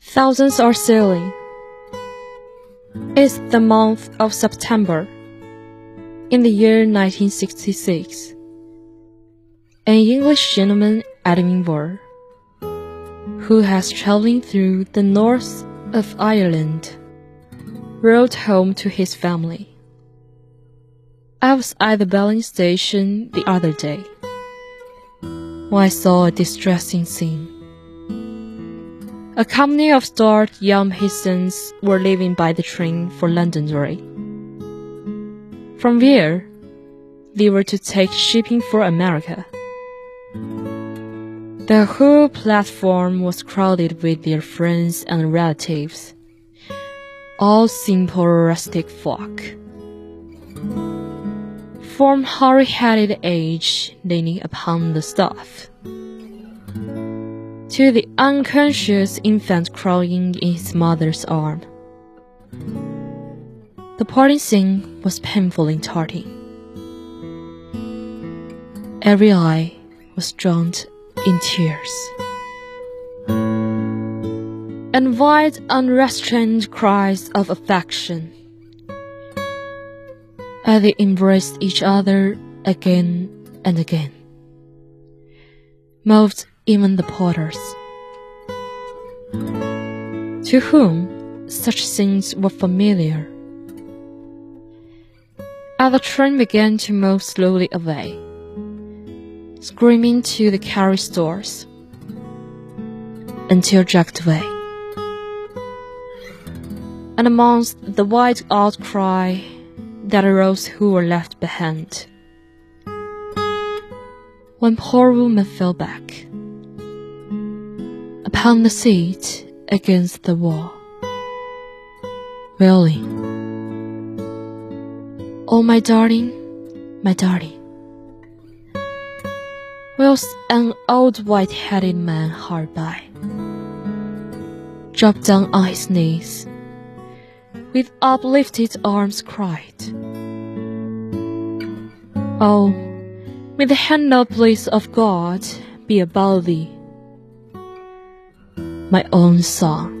Thousands are sailing. It's the month of September. In the year 1966, an English gentleman, Edinburgh, who has traveling through the north of Ireland, wrote home to his family. I was at the Belling station the other day when I saw a distressing scene. A company of starved young peasants were leaving by the train for Londonderry. From there, they were to take shipping for America. The whole platform was crowded with their friends and relatives, all simple rustic folk. From hurry-headed age leaning upon the staff to the unconscious infant crying in his mother's arm. The parting scene was painfully touching. Every eye was drowned in tears. And wide, unrestrained cries of affection. As they embraced each other again and again. Moved even the porters, to whom such scenes were familiar. As the train began to move slowly away, screaming to the carriage doors, until jacked away. And amongst the wide outcry that arose who were left behind, one poor woman fell back upon the seat against the wall, wailing, Oh, my darling, my darling. Whilst an old white headed man hard by dropped down on his knees, with uplifted arms cried, Oh, may the hand of bliss of God be about thee my own song.